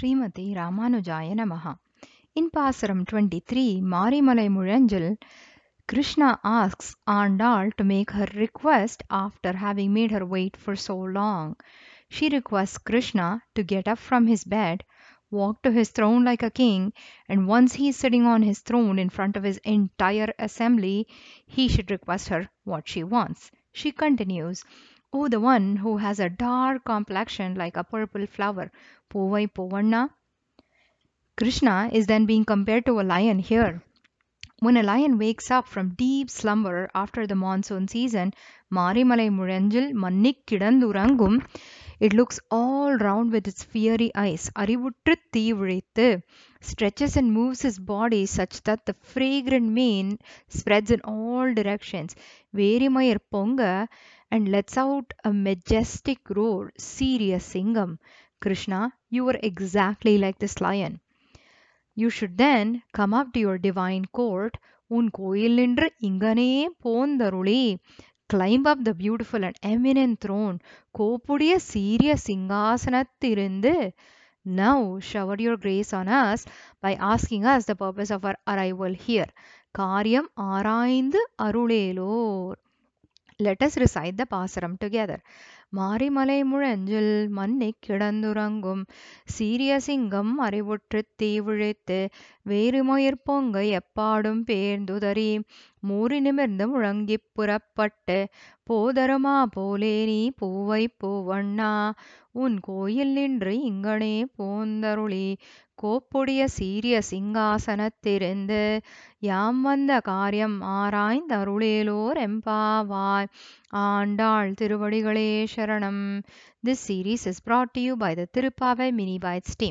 In Pasuram 23, Marimalai Muranjal, Krishna asks Andal to make her request after having made her wait for so long. She requests Krishna to get up from his bed, walk to his throne like a king, and once he is sitting on his throne in front of his entire assembly, he should request her what she wants. She continues, Oh, the one who has a dark complexion like a purple flower, Povai Povanna. Krishna is then being compared to a lion here. When a lion wakes up from deep slumber after the monsoon season, Marimalai Muranjal Mannik Kidandurangum, it looks all round with its fiery eyes, Arivutru Thivrithu, stretches and moves his body such that the fragrant mane spreads in all directions. Verimayar Ponga and lets out a majestic roar, serious Singam. Krishna, you are exactly like this lion. You should then come up to your divine court, உன் கோயில் நின்று இங்கனே போந்தருளி climb up the beautiful and eminent throne, கோப்புடைய சீரிய சிங்காசனத்திலிருந்து now shower your grace on us by asking us the purpose of our arrival here. Karyam காரியம் ஆராய்ந்து அருளேலோர் Let us recite the Pasuram together. மாரிமலை முழஞ்சில் மன்னிக் கிடந்துறங்கும். சீரிய சிங்கம் அறிவுற்று தீவிழித்து வேறுமயிர் பொங்க எப்பாடும் பேர்ந்துதறி. மூறி நிமிர்ந்து முழங்கிப் புறப்பட்டு போதருமா போலே நீ பூவை பூவண்ணா உன் கோயில் நின்று இங்கனே போந்தருளி. கோப்புடைய சீரிய சிங்காசனத்திருந்து யாம் வந்த காரியம் ஆராய்ந்தருளேலோர் எம்பாவாய். ஆண்டாள் திருவடிகளே Sharanam. This series is brought to you by the Tirupavai Mini Bites team.